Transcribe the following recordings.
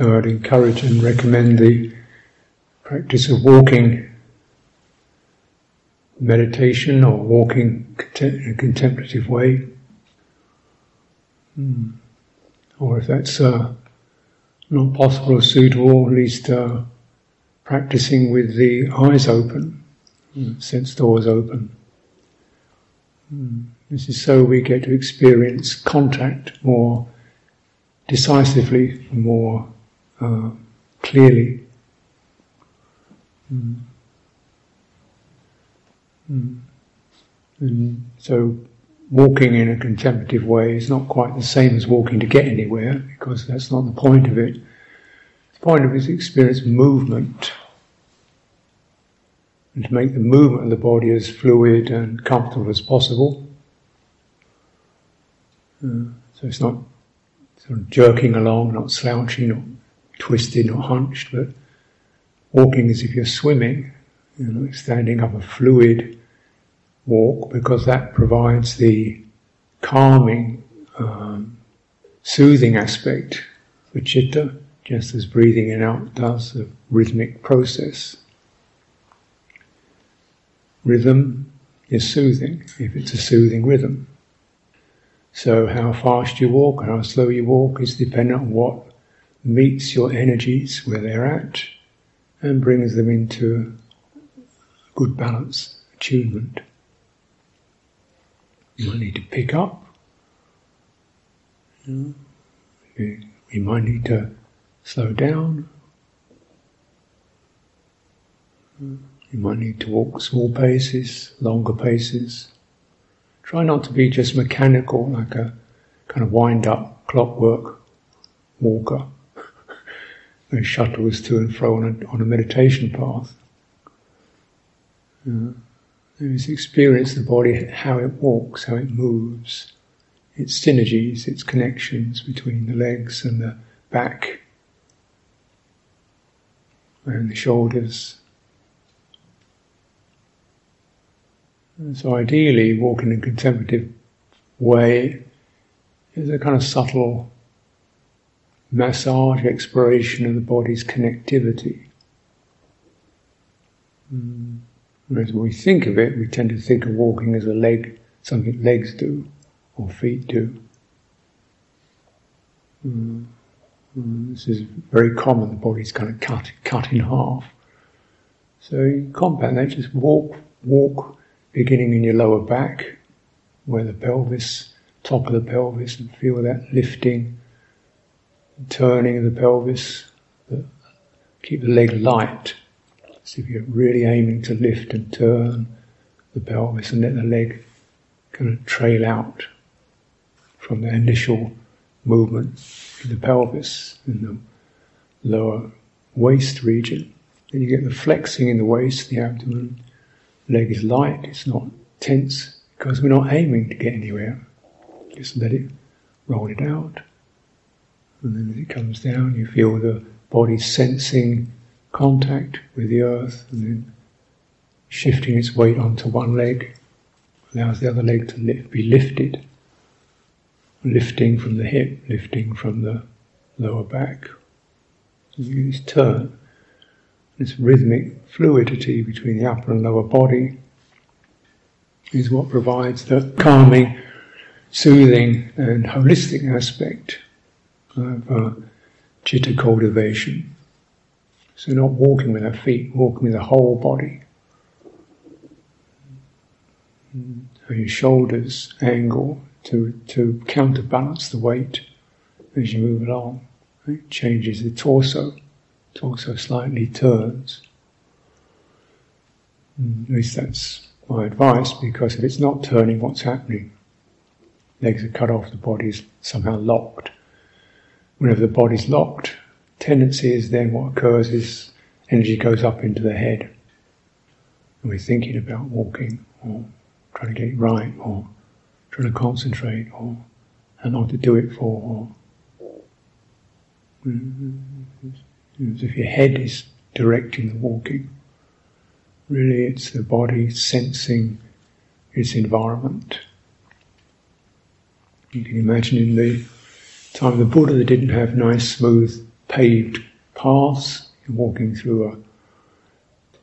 So I'd encourage and recommend the practice of walking meditation or walking in a contemplative way. Hmm. Or if that's uh, not possible or suitable, at least uh, practicing with the eyes open, hmm, sense doors open. Hmm. This is so we get to experience contact more decisively, more uh, clearly. Mm. Mm. And so, walking in a contemplative way is not quite the same as walking to get anywhere, because that's not the point of it. The point of it is to experience movement and to make the movement of the body as fluid and comfortable as possible. Uh, so it's not sort of jerking along, not slouching, not twisted, not hunched, but walking as if you're swimming, you know, standing up a fluid walk because that provides the calming, um, soothing aspect for chitta, just as breathing in out does, a rhythmic process. Rhythm is soothing if it's a soothing rhythm. So, how fast you walk, how slow you walk is dependent on what meets your energies where they're at and brings them into good balance, attunement. You might need to pick up. You, you might need to slow down. You might need to walk small paces, longer paces. Try not to be just mechanical, like a kind of wind up clockwork walker who shuttles to and fro on a, on a meditation path. Uh, is experience the body, how it walks, how it moves, its synergies, its connections between the legs and the back and the shoulders. And so ideally, walking in a contemplative way is a kind of subtle massage, exploration of the body's connectivity. Mm. Whereas when we think of it, we tend to think of walking as a leg, something legs do or feet do. Mm. Mm. This is very common. The body's kind of cut cut in half. So you compound that. Just walk, walk beginning in your lower back, where the pelvis, top of the pelvis, and feel that lifting, turning of the pelvis. Keep the leg light. So if you're really aiming to lift and turn the pelvis and let the leg kind of trail out from the initial movement in the pelvis in the lower waist region. Then you get the flexing in the waist, the abdomen, leg is light, it's not tense, because we're not aiming to get anywhere. Just let it roll it out. And then as it comes down, you feel the body sensing contact with the earth and then shifting its weight onto one leg allows the other leg to lift, be lifted. Lifting from the hip, lifting from the lower back. You just turn this rhythmic fluidity between the upper and lower body is what provides the calming, soothing, and holistic aspect of uh, chitta cultivation. So, not walking with our feet, walking with the whole body. So your shoulders angle to, to counterbalance the weight as you move along. It changes the torso. Torso slightly turns. At least that's my advice, because if it's not turning, what's happening? Legs are cut off, the body's somehow locked. Whenever the body's locked, tendency is then what occurs is energy goes up into the head. And we're thinking about walking, or trying to get it right, or trying to concentrate, or how not to do it for, or as if your head is directing the walking. Really, it's the body sensing its environment. You can imagine in the time of the Buddha, they didn't have nice, smooth paved paths, you're walking through a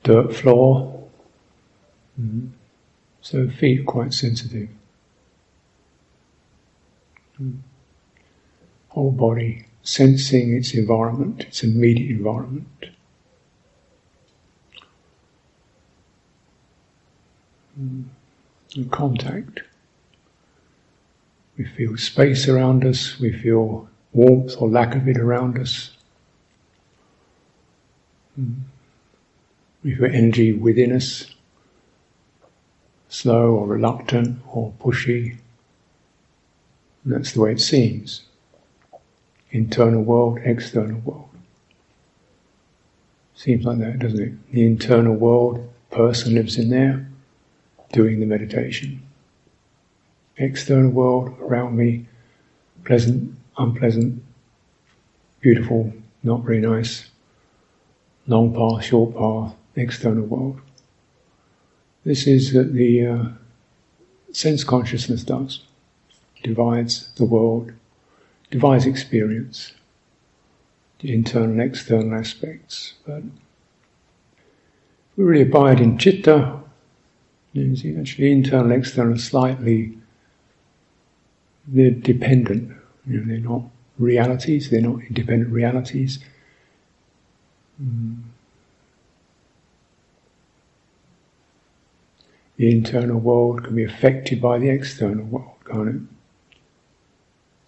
dirt floor. Mm. So feet are quite sensitive. Mm. Whole body sensing its environment, its immediate environment. Mm. And contact. We feel space around us, we feel warmth or lack of it around us. Hmm. We feel energy within us, slow or reluctant or pushy. And that's the way it seems. Internal world, external world. Seems like that, doesn't it? The internal world, person lives in there, doing the meditation. External world around me, pleasant, unpleasant, beautiful, not very nice, long path, short path, external world. This is what the uh, sense consciousness does. Divides the world, divides experience, the internal and external aspects. But we really abide in see, actually internal and external slightly they're dependent. You know, they're not realities, they're not independent realities. Mm. The internal world can be affected by the external world, can't it?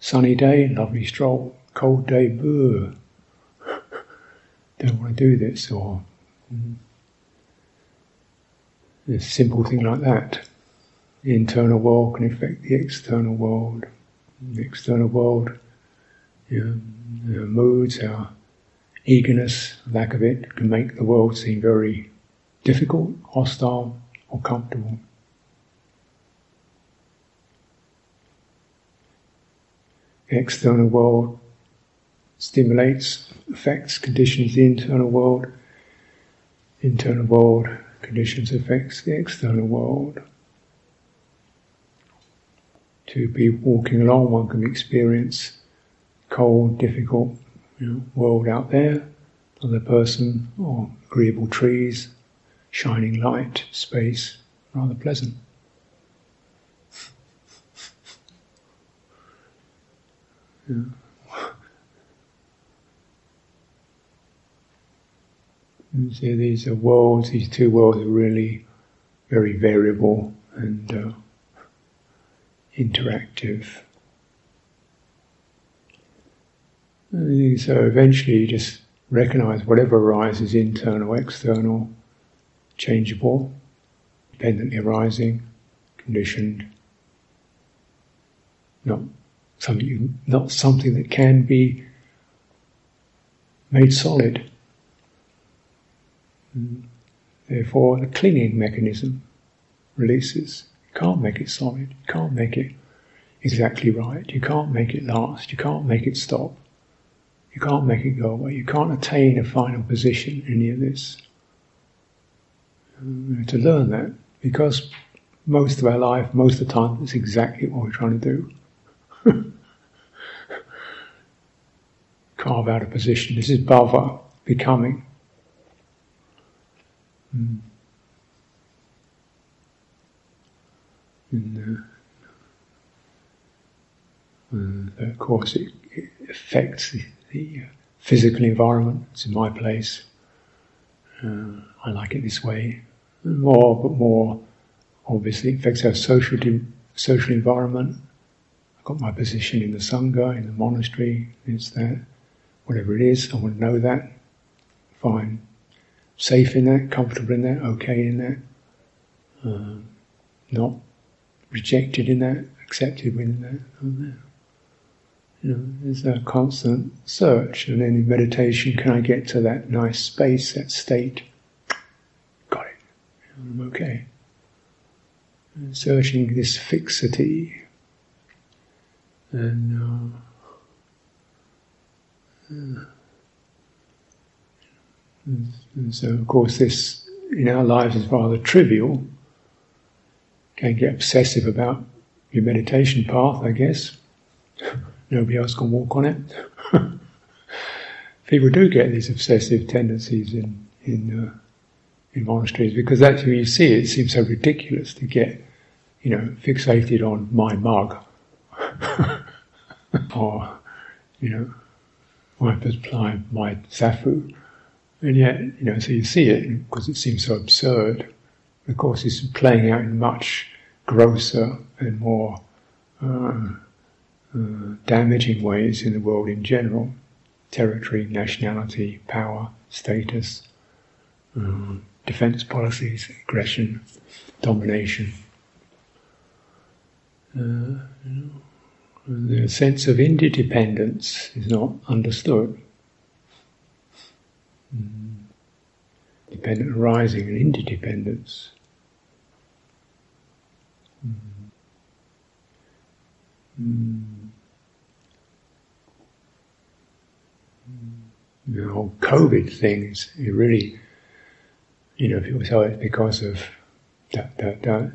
Sunny day, lovely stroll. Cold day, boo. Don't want to do this, or mm, a simple thing like that. The internal world can affect the external world. The external world, you know, our moods, our eagerness, lack of it, can make the world seem very difficult, hostile, or comfortable. The external world stimulates, affects, conditions the internal world. Internal world conditions affects the external world. To be walking along, one can experience cold, difficult you know, world out there, another person, or agreeable trees, shining light, space, rather pleasant. Yeah. So these are worlds, these two worlds are really very variable and uh, interactive. So eventually you just recognize whatever arises, internal, external, changeable, dependently arising, conditioned, not something, not something that can be made solid. Therefore, the clinging mechanism releases. You can't make it solid. You can't make it exactly right. You can't make it last. You can't make it stop. You can't make it go away. You can't attain a final position in any of this. to learn that, because most of our life, most of the time, it's exactly what we're trying to do. Carve out a position. This is bhava, becoming. Mm. And, uh, and of course, it, it affects the the physical environment. It's in my place. Uh, I like it this way. More, but more obviously it affects our social social environment. I've got my position in the sangha, in the monastery. It's that, whatever it is. I want to know that. Fine, safe in that, comfortable in that, okay in that. Uh, not rejected in that, accepted within that. You know, there's a constant search, and then in meditation, can I get to that nice space, that state? Got it. I'm okay. And searching this fixity, and, uh, and, and so, of course, this in our lives is rather trivial. Can get obsessive about your meditation path, I guess. Nobody else can walk on it. people do get these obsessive tendencies in in uh, in monasteries because that's when you see it. It seems so ridiculous to get you know fixated on my mug or you know my supply my zafu, and yet you know so you see it because it seems so absurd. Of course, it's playing out in much grosser and more uh, uh, damaging ways in the world in general territory, nationality, power, status, um, defense policies, aggression, domination. Uh, the sense of interdependence is not understood. Mm. Dependent arising and interdependence. Mm. Mm. the whole COVID thing is really, you know, people say it's because of that, that, that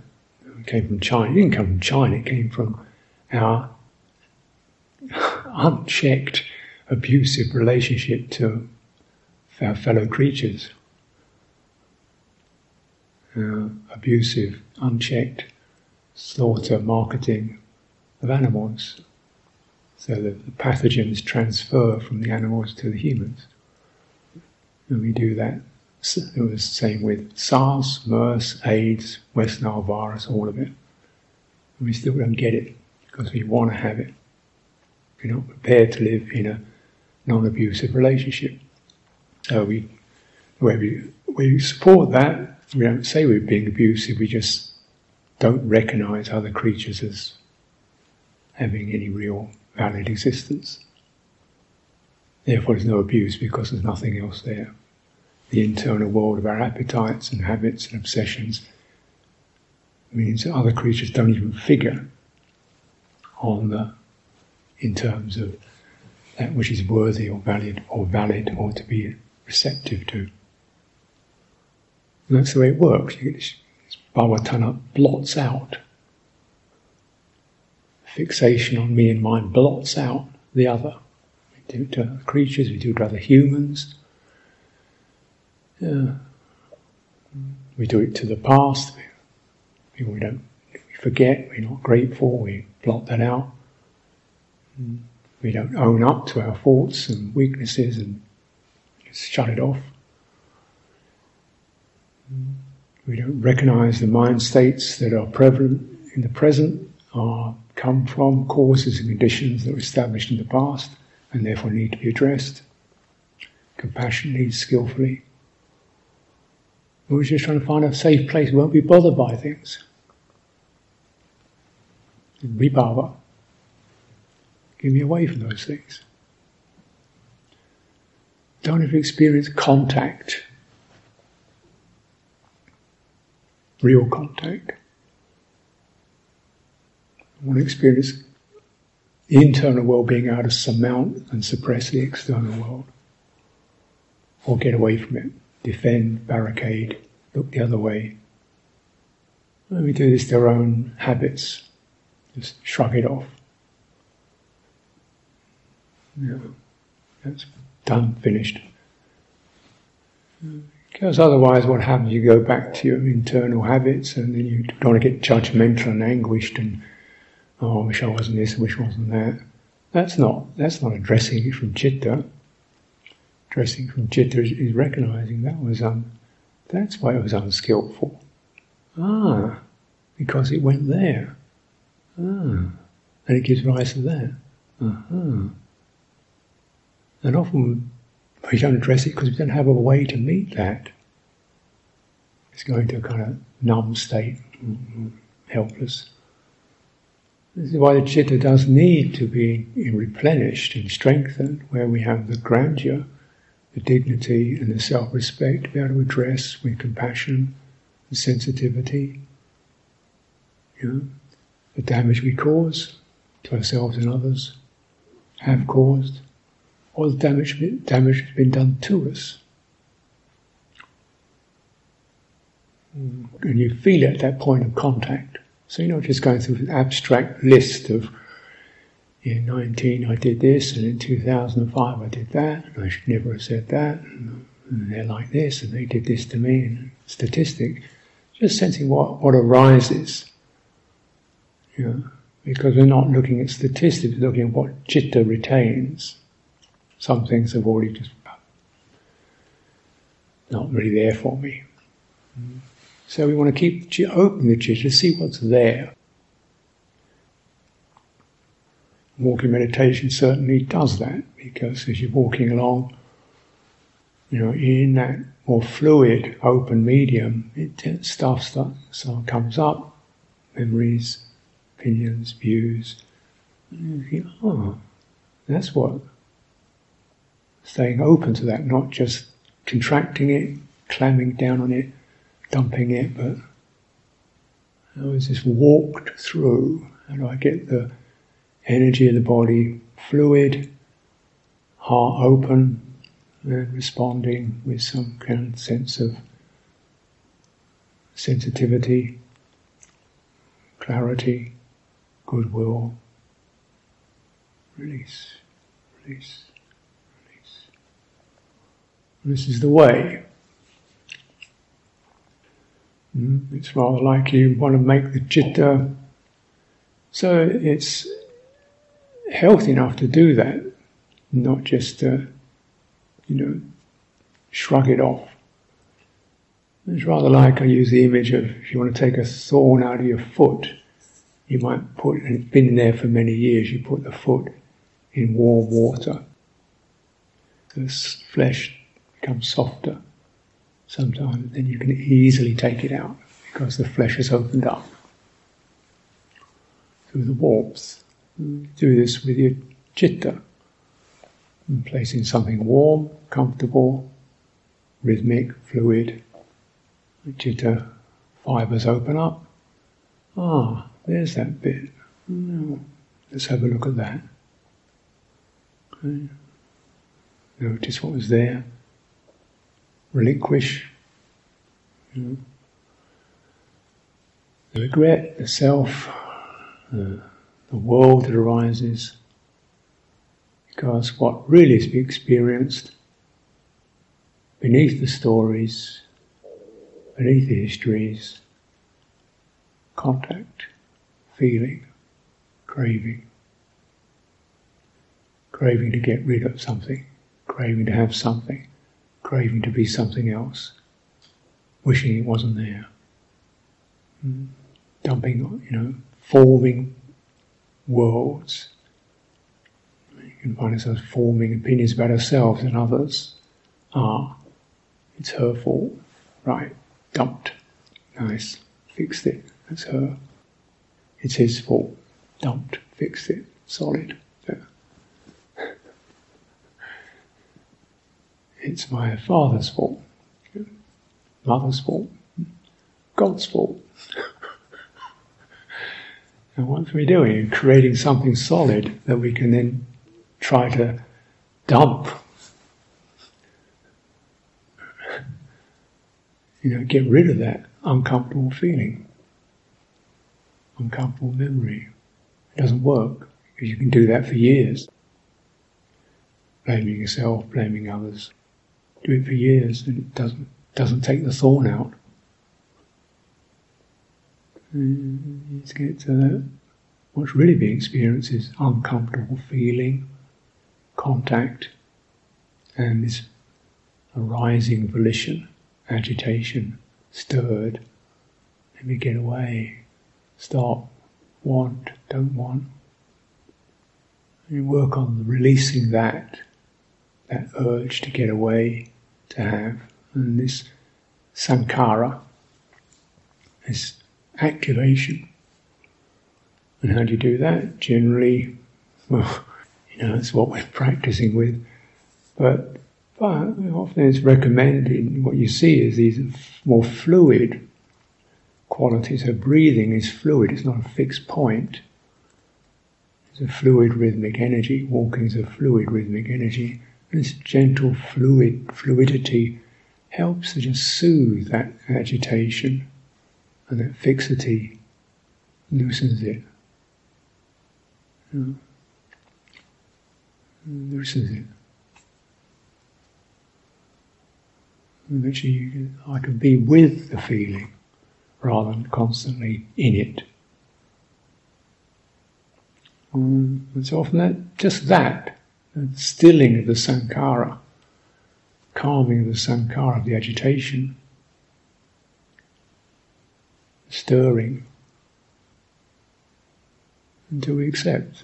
it came from China. It didn't come from China, it came from our unchecked abusive relationship to our fellow creatures. Uh, abusive, unchecked slaughter, marketing of animals so that the pathogens transfer from the animals to the humans. And we do that. It was the same with SARS, MERS, AIDS, West Nile virus, all of it. And we still don't get it because we want to have it. We're not prepared to live in a non-abusive relationship. So we, where we, we support that, we don't say we're being abusive, we just don't recognize other creatures as having any real valid existence. Therefore, there's no abuse because there's nothing else there. The internal world of our appetites and habits and obsessions means that other creatures don't even figure on the in terms of that which is worthy or valid or valid or to be receptive to. And that's the way it works. You get this, bhavattana blots out fixation on me and mine blots out the other. We do it to other creatures, we do it to other humans. Yeah. We do it to the past. We, don't we forget, we're not grateful, we blot that out. We don't own up to our faults and weaknesses and shut it off. We don't recognize the mind states that are prevalent in the present are come from causes and conditions that were established in the past and therefore need to be addressed compassionately, skillfully. We're just trying to find a safe place, we won't be bothered by things. Vibhava. Give me away from those things. Don't ever experience contact, real contact. I want to experience the internal world being able to surmount and suppress the external world. Or get away from it, defend, barricade, look the other way. And we do this our own habits, just shrug it off. Yeah, that's done, finished. Because otherwise, what happens? You go back to your internal habits, and then you don't want to get judgmental and anguished and oh, I wish I wasn't this, I wish I wasn't that. That's not, that's not addressing it from citta. Addressing from citta is, is recognizing that was, um, that's why it was unskillful. Ah, because it went there. Ah, and it gives rise to that. Uh-huh. And often we don't address it because we don't have a way to meet that. It's going to a kind of numb state, mm-hmm, helpless. This is why the citta does need to be replenished and strengthened, where we have the grandeur, the dignity, and the self respect to be able to address with compassion and sensitivity you know, the damage we cause to ourselves and others, have caused, or the damage, damage has been done to us. Mm. And you feel it at that point of contact. So you're not just going through an abstract list of, in 19 I did this, and in 2005 I did that, and I should never have said that, and, they're like this, and they did this to me, and statistic, just sensing what, what arises. Know, because we're not looking at statistics, we're looking at what chitta retains. Some things have already just not really there for me. So we want to keep open the chitta, see what's there. Walking meditation certainly does that because as you're walking along, you know, in that more fluid, open medium, it stuff starts, comes up, memories, opinions, views. Mm, Think, oh, that's what staying open to that, not just contracting it, clamming down on it, dumping it, but how is this walked through? How do I get the energy of the body fluid, heart open, and responding with some kind of sense of sensitivity, clarity, goodwill, release, release, release. This is the way. Hmm? It's rather like you want to make the chitta so it's healthy enough to do that, not just to, you know, shrug it off. It's rather like I use the image of if you want to take a thorn out of your foot, you might put, and it's been there for many years, you put the foot in warm water. The flesh becomes softer sometimes, then you can easily take it out because the flesh has opened up through the warmth. Do this with your chitta, and placing something warm, comfortable, rhythmic, fluid. The chitta fibers open up. Ah, there's that bit. Let's have a look at that. Okay. Notice what was there. Relinquish. You The regret, the self, the uh, the world that arises, because what really is experienced beneath the stories, beneath the histories, contact, feeling, craving, craving to get rid of something, craving to have something, craving to be something else, wishing it wasn't there, hmm. dumping, you know, forming worlds. You can find ourselves forming opinions about ourselves and others. Ah, it's her fault. Right, dumped. Nice, fixed it. That's her. It's his fault. Dumped, fixed it. Solid. It's my father's fault. Mother's fault. God's fault. And what are we doing? Creating something solid that we can then try to dump. You know, get rid of that uncomfortable feeling, uncomfortable memory. It doesn't work because you can do that for years. Blaming yourself, blaming others. Do it for years and it doesn't doesn't take the thorn out. Mm, let's get to that. What's really being experienced is uncomfortable feeling, contact, and this arising volition, agitation, stirred. Let me get away, stop, want, don't want. You work on releasing that, that urge to get away, to have, and this sankhara, this activation. And how do you do that? Generally, well, you know, it's what we're practicing with. But, but often it's recommended, what you see is these more fluid qualities. So breathing is fluid, it's not a fixed point. It's a fluid rhythmic energy. Walking is a fluid rhythmic energy. This gentle fluid fluidity helps to just soothe that agitation and that fixity loosens it. Hmm. Hmm, this is it. Hmm, and actually, I can be with the feeling rather than constantly in it. Um, and so often that, just that, stilling of the sankhara, calming of the sankhara, the agitation, stirring, until we accept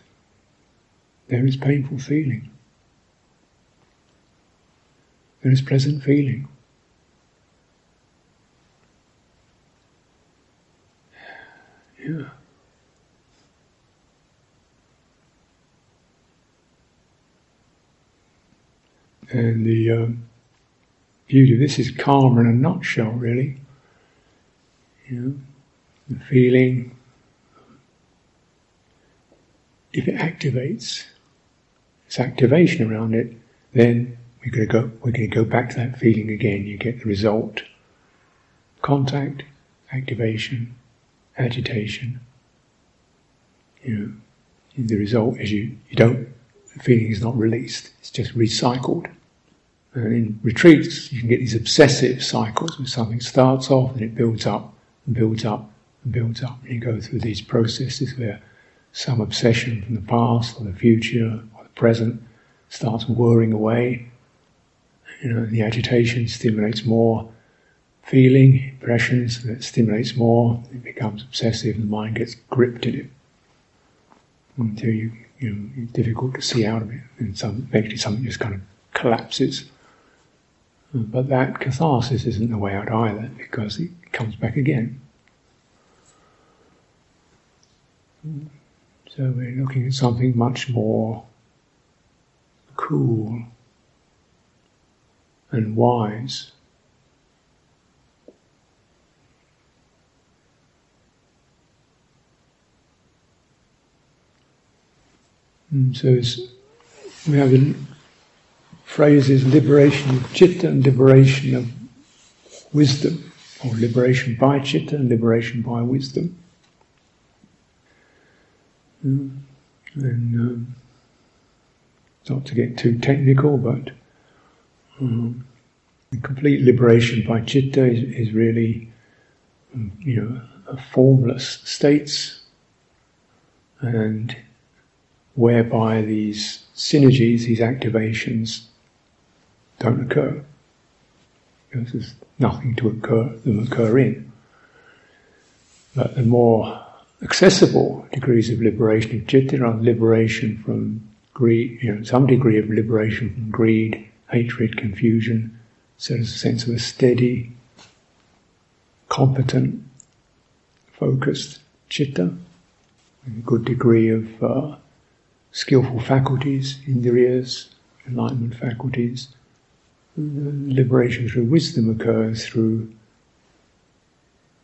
there is painful feeling, there is pleasant feeling. Yeah. And the um, beauty this is karma in a nutshell, really. You know, the feeling, if it activates, its activation around it, then we're going to go. We're going to go back to that feeling again. You get the result: contact, activation, agitation. You know, the result is you, you don't. The feeling is not released. It's just recycled. And in retreats, you can get these obsessive cycles where something starts off and it builds up and builds up and builds up. And you go through these processes where some obsession from the past or the future or the present starts whirring away. You know, the agitation stimulates more feeling, impressions, and it stimulates more, it becomes obsessive, and the mind gets gripped in it until you, you know, it's difficult to see out of it, and some, eventually something just kind of collapses. But that catharsis isn't the way out either, because it comes back again. So we're looking at something much more cool and wise. And so we have the phrases liberation of chitta and liberation of wisdom, or liberation by chitta and liberation by wisdom. Mm. And um, not to get too technical, but um, complete liberation by chitta is, is really, um, you know, a formless states, and whereby these synergies, these activations, don't occur. Because there's nothing to occur them occur in. But the more accessible degrees of liberation of citta are liberation from greed, you know, some degree of liberation from greed, hatred, confusion, so there's a sense of a steady, competent, focused citta, a good degree of uh, skillful faculties, indriyas, enlightenment faculties. Liberation through wisdom occurs through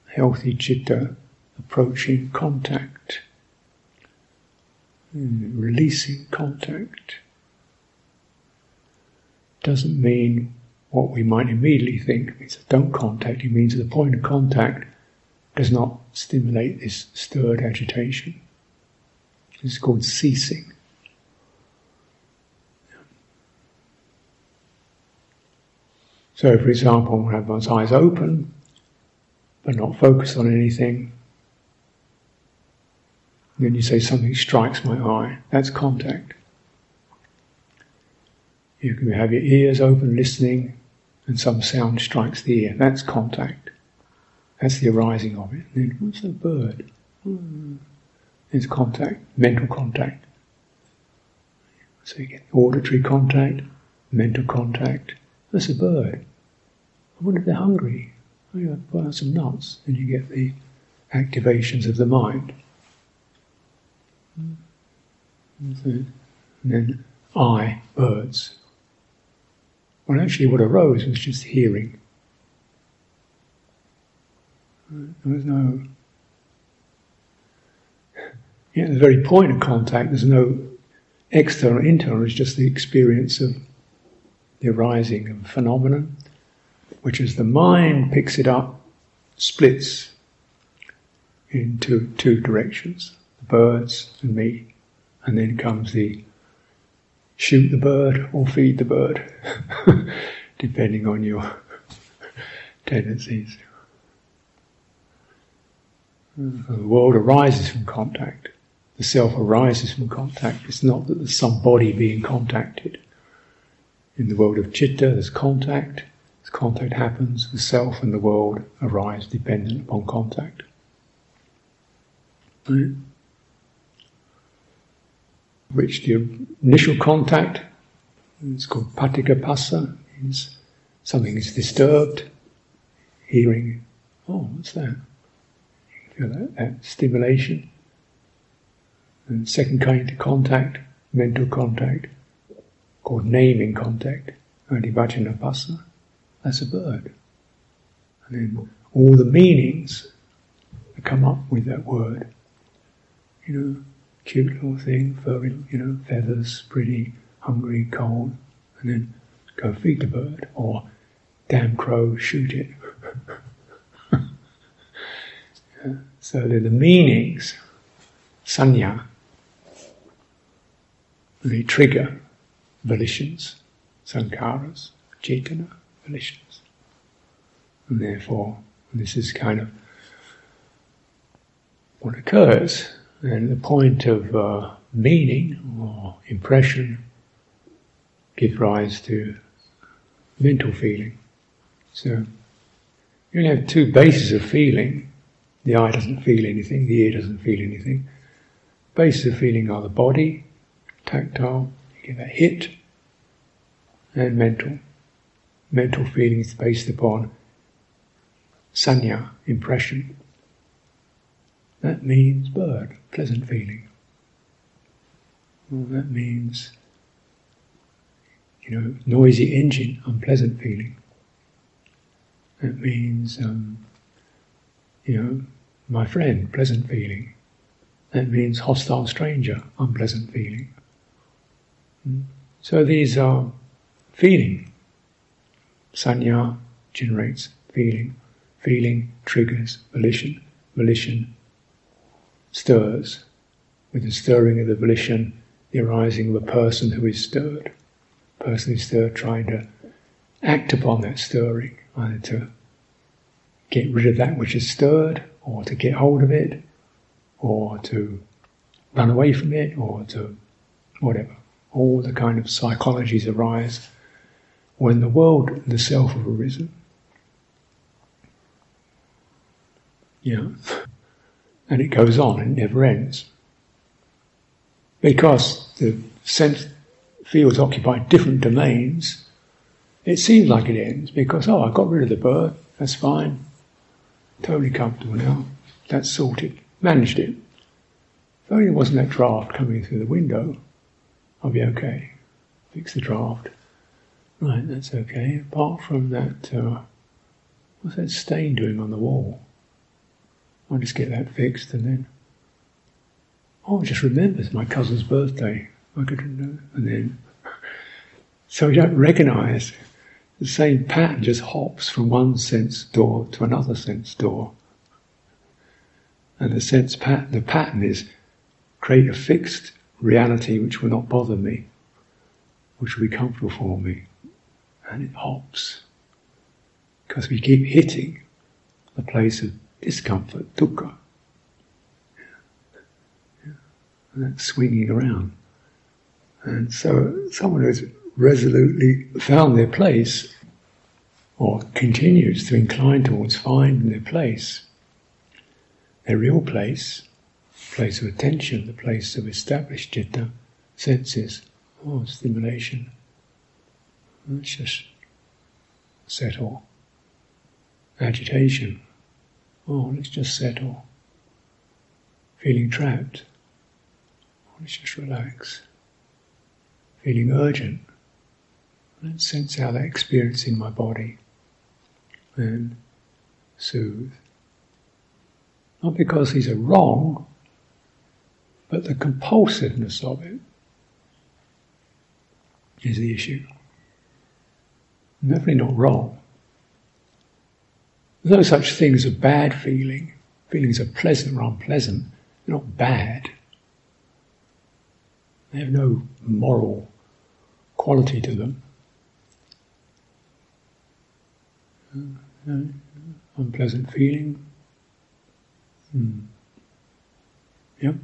healthy citta approaching contact, hmm, releasing contact. Doesn't mean what we might immediately think. It means don't contact. It means the point of contact does not stimulate this stirred agitation. It's called ceasing. So, for example, have one's eyes open, but not focused on anything. then you say something strikes my eye. That's contact. You can have your ears open, listening, and some sound strikes the ear. That's contact. That's the arising of it. And then, what's the bird? Hmm. It's contact, mental contact. So you get auditory contact, mental contact, that's a bird. I wonder if they're hungry. I Oh, pull out some nuts, and you get the activations of the mind. Mm. And then I, birds. Well, actually, what arose was just hearing. There was no. Yeah, the very point of contact, there's no external internal, it's just the experience of the arising of a phenomenon, which as the mind picks it up, splits into two directions the birds and me. And then comes the shoot the bird or feed the bird, depending on your tendencies. The world arises from contact. The self arises from contact. It's not that there's some body being contacted. In the world of chitta, there's contact. As contact happens, the self and the world arise dependent upon contact. Right? Reach the initial contact, it's called patigha means something is disturbed, hearing, oh, what's that? You feel that, that stimulation. And second kind of contact, mental contact, called naming contact, Adhivacana that's a bird. And then all the meanings that come up with that word. You know, cute little thing, furry, you know, feathers, pretty, hungry, cold, and then go feed the bird, or damn crow, shoot it. So the, the meanings, sanya, they trigger volitions, sankharas, cetana, volitions. And therefore, this is kind of what occurs. And the point of uh, meaning or impression gives rise to mental feeling. So you only have two bases of feeling the eye doesn't feel anything, the ear doesn't feel anything. Bases of feeling are the body, tactile, get that hit, and mental. Mental feeling is based upon sanya, impression. That means bird, pleasant feeling. Well, that means, you know, noisy engine, unpleasant feeling. That means, um, you know, my friend, pleasant feeling. That means hostile stranger, unpleasant feeling. So these are feeling. Sanya generates feeling. Feeling triggers volition. Volition stirs. With the stirring of the volition, the arising of a person who is stirred. Person is stirred trying to act upon that stirring, either to get rid of that which is stirred or to get hold of it, or to run away from it, or to whatever. All the kind of psychologies arise when the world and the self have arisen. Yeah. And it goes on and never ends. Because the sense fields occupy different domains, it seems like it ends because, oh, I got rid of the bird, that's fine. Totally comfortable now. That's sorted. Managed it. If only it wasn't that draft coming through the window, I'll be okay. Fix the draft. Right, that's okay. Apart from that, uh, what's that stain doing on the wall? I'll just get that fixed and then. Oh, I just remembered it's my cousin's birthday. I could know. And then. So you don't recognise the same pattern just hops from one sense door to another sense door. And the sense pattern, the pattern is create a fixed reality which will not bother me, which will be comfortable for me. And it hops. Because we keep hitting the place of discomfort, dukkha. And that's swinging around. And so someone who's resolutely found their place or continues to incline towards finding their place, their real place, place of attention, the place of established citta, senses, oh, stimulation. Let's just settle. Agitation, oh, let's just settle. Feeling trapped, oh, let's just relax. Feeling urgent, Let's sense how that experience in my body and soothe. Not because these are wrong, but the compulsiveness of it is the issue. Definitely not wrong. There's no such thing as a bad feeling. Feelings are pleasant or unpleasant. They're not bad. They have no moral quality to them. Unpleasant feeling. Hmm. Yep.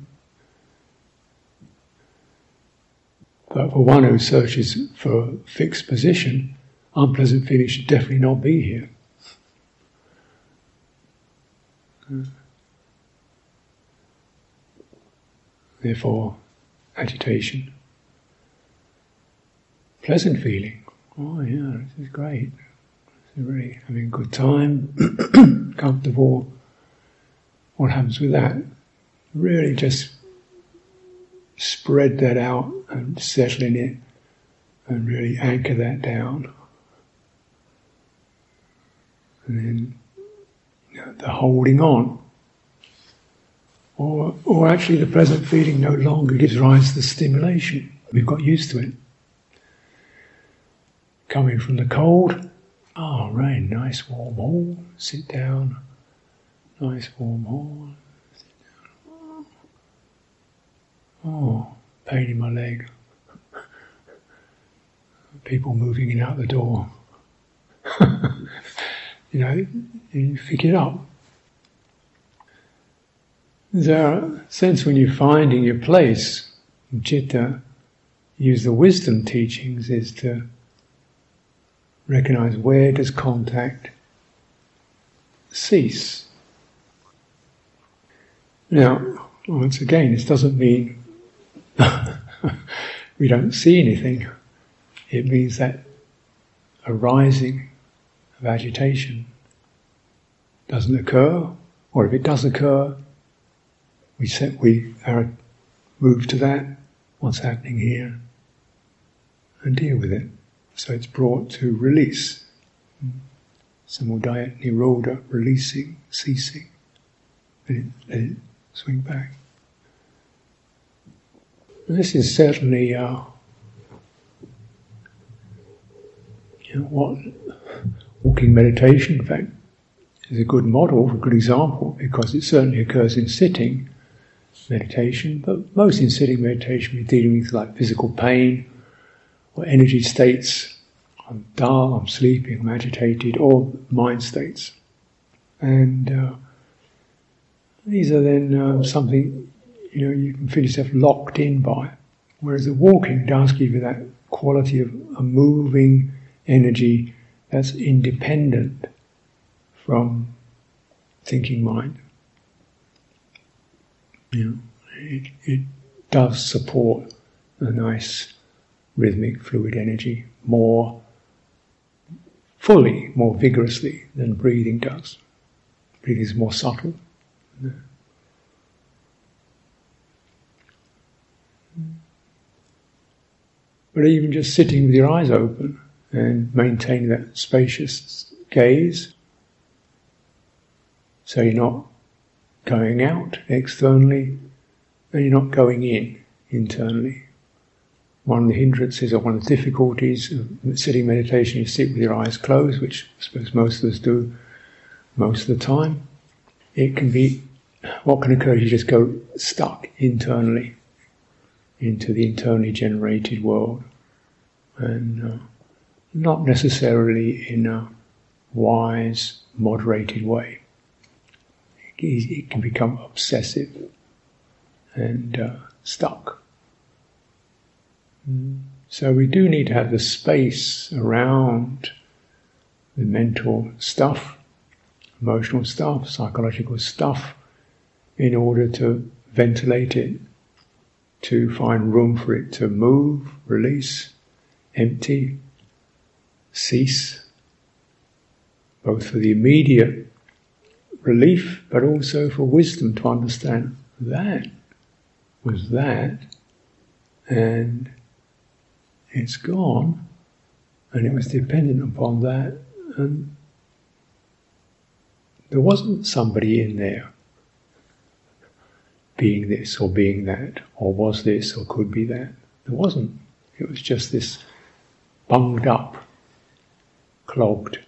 But for one who searches for a fixed position, unpleasant feeling should definitely not be here. Therefore, agitation. Pleasant feeling. Oh, yeah, this is great. Really having a good time, comfortable. What happens with that? Really just spread that out and settle in it and really anchor that down. And then you know, the holding on. Or, or actually, the present feeling no longer gives rise to the stimulation. We've got used to it. Coming from the cold, oh, rain, nice warm hall, sit down, nice warm hall, Oh, pain in my leg. People moving in out the door. you know, you pick it up. There's a sense when you're finding your place in citta, use the wisdom teachings is to recognize where does contact cease. Now, once again, this doesn't mean we don't see anything, it means that arising of agitation doesn't occur, or if it does occur, we set we are move to that, what's happening here, and deal with it. So it's brought to release. Samudaya nirodha, releasing, ceasing, and it, let it swing back. This is certainly uh, you know, what walking meditation, in fact, is a good model, a good example, because it certainly occurs in sitting meditation, but most in sitting meditation we're dealing with like physical pain or energy states. I'm dull, I'm sleeping, I'm agitated, or mind states. And uh, these are then uh, something you know, you can feel yourself locked in by. It. Whereas the walking does give you that quality of a moving energy that's independent from thinking mind. You know, it, it does support a nice rhythmic fluid energy more fully, more vigorously than breathing does. Breathing is more subtle. But even just sitting with your eyes open and maintaining that spacious gaze, so you're not going out externally and you're not going in internally. One of the hindrances or one of the difficulties of sitting meditation, you sit with your eyes closed, which I suppose most of us do most of the time. It can be, what can occur is you just go stuck internally into the internally generated world, and uh, not necessarily in a wise, moderated way. It, can become obsessive and uh, stuck. So we do need to have the space around the mental stuff, emotional stuff, psychological stuff, in order to ventilate it to find room for it to move, release, empty, cease, both for the immediate relief, but also for wisdom to understand that was that, and it's gone, and it was dependent upon that, and there wasn't somebody in there being this or being that, or was this or could be that. There wasn't. It was just this bunged up, clogged.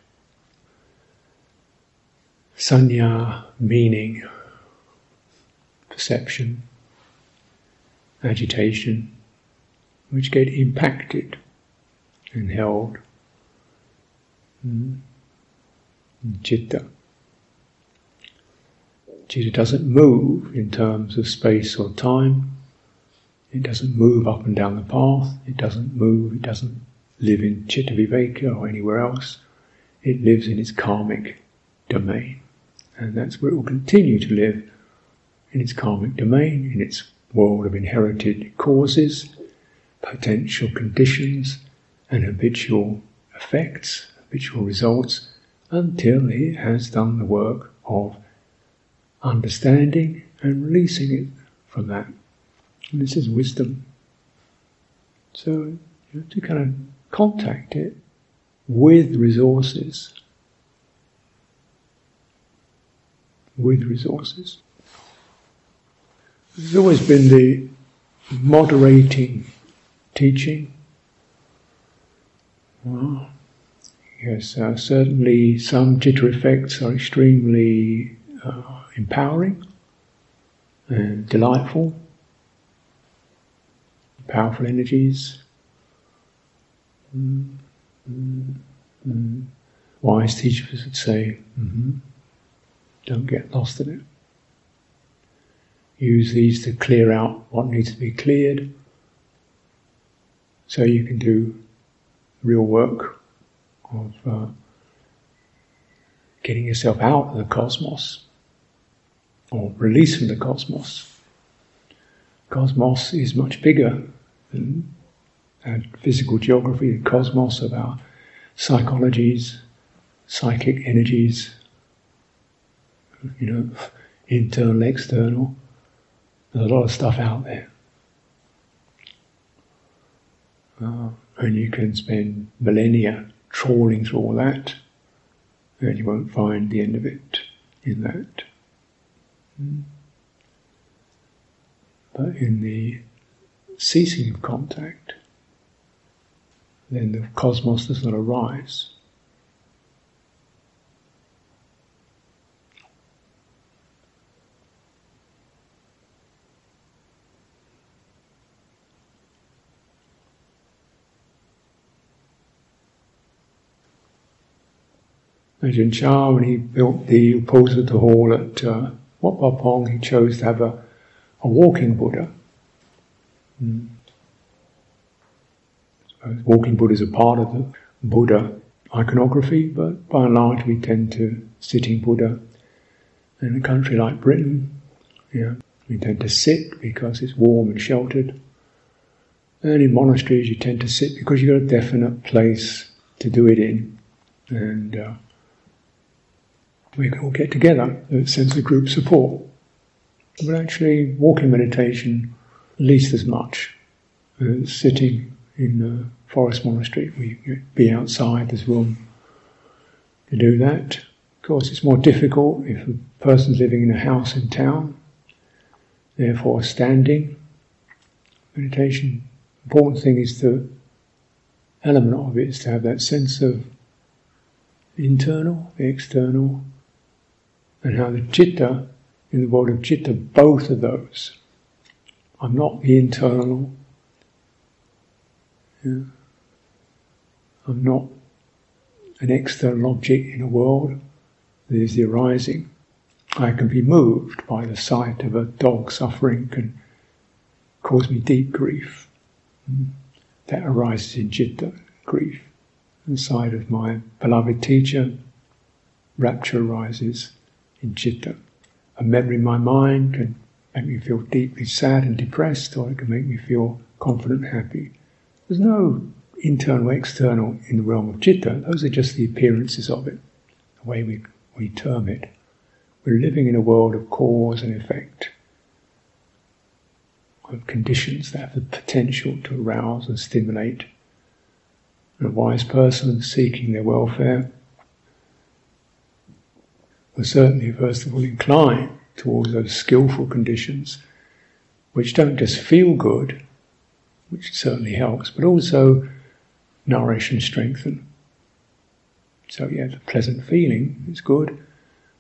Saññā, meaning, perception, agitation, which get impacted and held. Mm. Citta. Citta doesn't move in terms of space or time. It doesn't move up and down the path. It doesn't move. It doesn't live in Cittaviveka or anywhere else. It lives in its karmic domain. And that's where it will continue to live in its karmic domain, in its world of inherited causes, potential conditions, and habitual effects, habitual results, until it has done the work of understanding and releasing it from that. And this is wisdom. So you have to kind of contact it with resources. With resources. There's always been the moderating teaching. Well, yes, uh, certainly some jitter effects are extremely uh, empowering and delightful, powerful energies. Mm, mm, mm. Wise teachers would say, mm-hmm, don't get lost in it. Use these to clear out what needs to be cleared so you can do real work of uh, getting yourself out of the cosmos or release from the cosmos. Cosmos is much bigger than physical geography, the cosmos of our psychologies, psychic energies, you know, internal, external. There's a lot of stuff out there. Uh, and you can spend millennia trawling through all that, and you won't find the end of it in that. But in the ceasing of contact, then the cosmos does not arise. Ajahn Chah, when he built the Uposatha Hall at uh, Wat Pah Pong, he chose to have a, a walking Buddha. Mm. Walking Buddha is a part of the Buddha iconography, but by and large we tend to sitting Buddha. In a country like Britain, know, we tend to sit because it's warm and sheltered. And in monasteries you tend to sit because you've got a definite place to do it in. And uh, we can all get together, a sense of group support. But actually, walking meditation, at least as much as sitting in a forest monastery. We be outside, there's room to do that. Of course, it's more difficult if a person's living in a house in town, therefore, standing. Meditation, important thing is the element of it is to have that sense of internal, the external, and how the citta, in the world of citta, both of those. I'm not the internal. Yeah. I'm not an external object in a world. There's the arising. I can be moved by the sight of a dog suffering can cause me deep grief. Hmm. That arises in citta, grief. Sight of my beloved teacher, rapture arises in. A memory in my mind can make me feel deeply sad and depressed, or it can make me feel confident and happy. There's no internal, or external in the realm of citta. Those are just the appearances of it, the way we, we term it. We're living in a world of cause and effect, of conditions that have the potential to arouse and stimulate. a wise person seeking their welfare will certainly, first of all, incline towards those skillful conditions which don't just feel good, which certainly helps, but also nourish and strengthen. So, yeah, the pleasant feeling is good,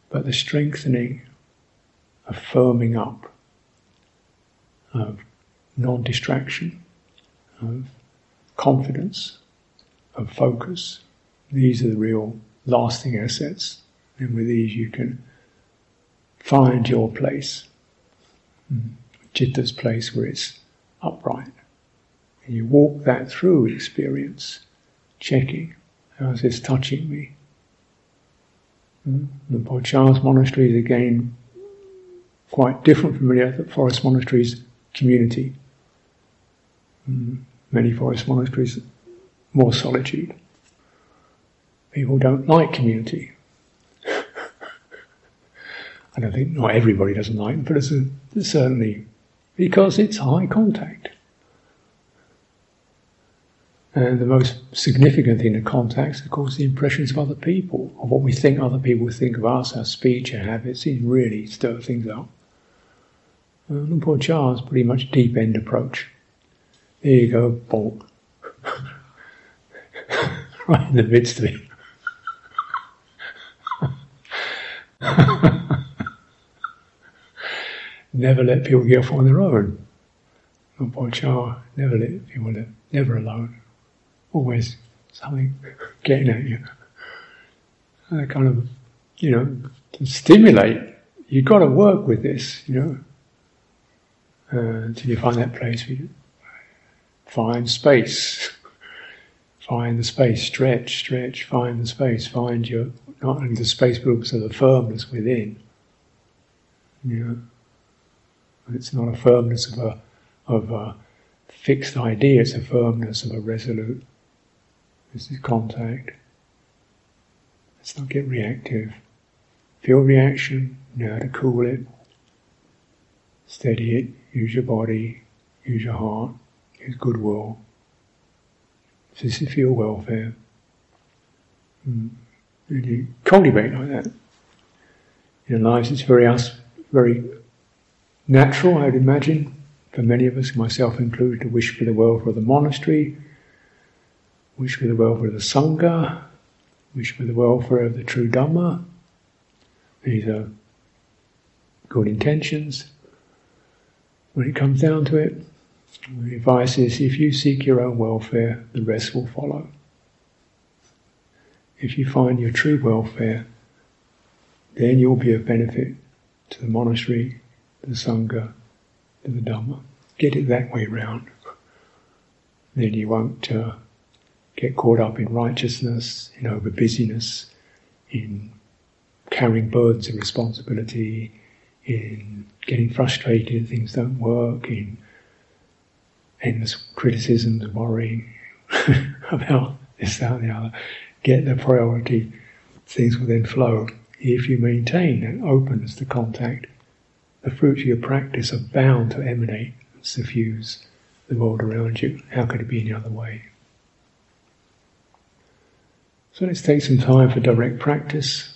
but the strengthening, a firming up of non distraction, of confidence, of focus. These are the real lasting assets, and with these you can find your place, mm. Citta's place where it's upright. And you walk that through experience, checking, how's this touching me? Mm. The Por Chah's monastery is again quite different from the forest monasteries community. Mm. Many forest monasteries, more solitude. People don't like community. I don't think not everybody doesn't like it, but it's, a, it's certainly because it's high contact. And the most significant thing in contact of course, the impressions of other people, of what we think other people think of us, our speech, our habits. It really stir things up. And Por Chah's pretty much deep end approach. There you go, bonk. right in the midst of it. never let people get off on their own. Never let people live, never alone. Always something getting at you. And kind of, you know, stimulate. You've got to work with this, you know, uh, until you find that place where you find space. Find the space, stretch, stretch, find the space, find your, not only the space but also the firmness within. You know. It's not a firmness of a, of a fixed idea, it's a firmness of a resolute. This is contact. Let's not get reactive. Feel reaction, know how to cool it, steady it, use your body, use your heart, use goodwill. This is for your welfare. Mm. And you cultivate like that. In lives, it's very us, very natural, I would imagine, for many of us, myself included, to wish for the welfare of the monastery, wish for the welfare of the Sangha, wish for the welfare of the true Dhamma. These are good intentions. When it comes down to it, the advice is if you seek your own welfare, the rest will follow. If you find your true welfare, then you'll be of benefit to the monastery, the Sangha, to the Dhamma. Get it that way round. Then you won't uh, get caught up in righteousness, in over busyness, in carrying burdens of responsibility, in getting frustrated, things don't work, in endless criticisms, worrying about this, that, and the other. Get the priority, things will then flow if you maintain that openness to contact the fruits of your practice are bound to emanate and suffuse the world around you. How could it be any other way? So let's take some time for direct practice.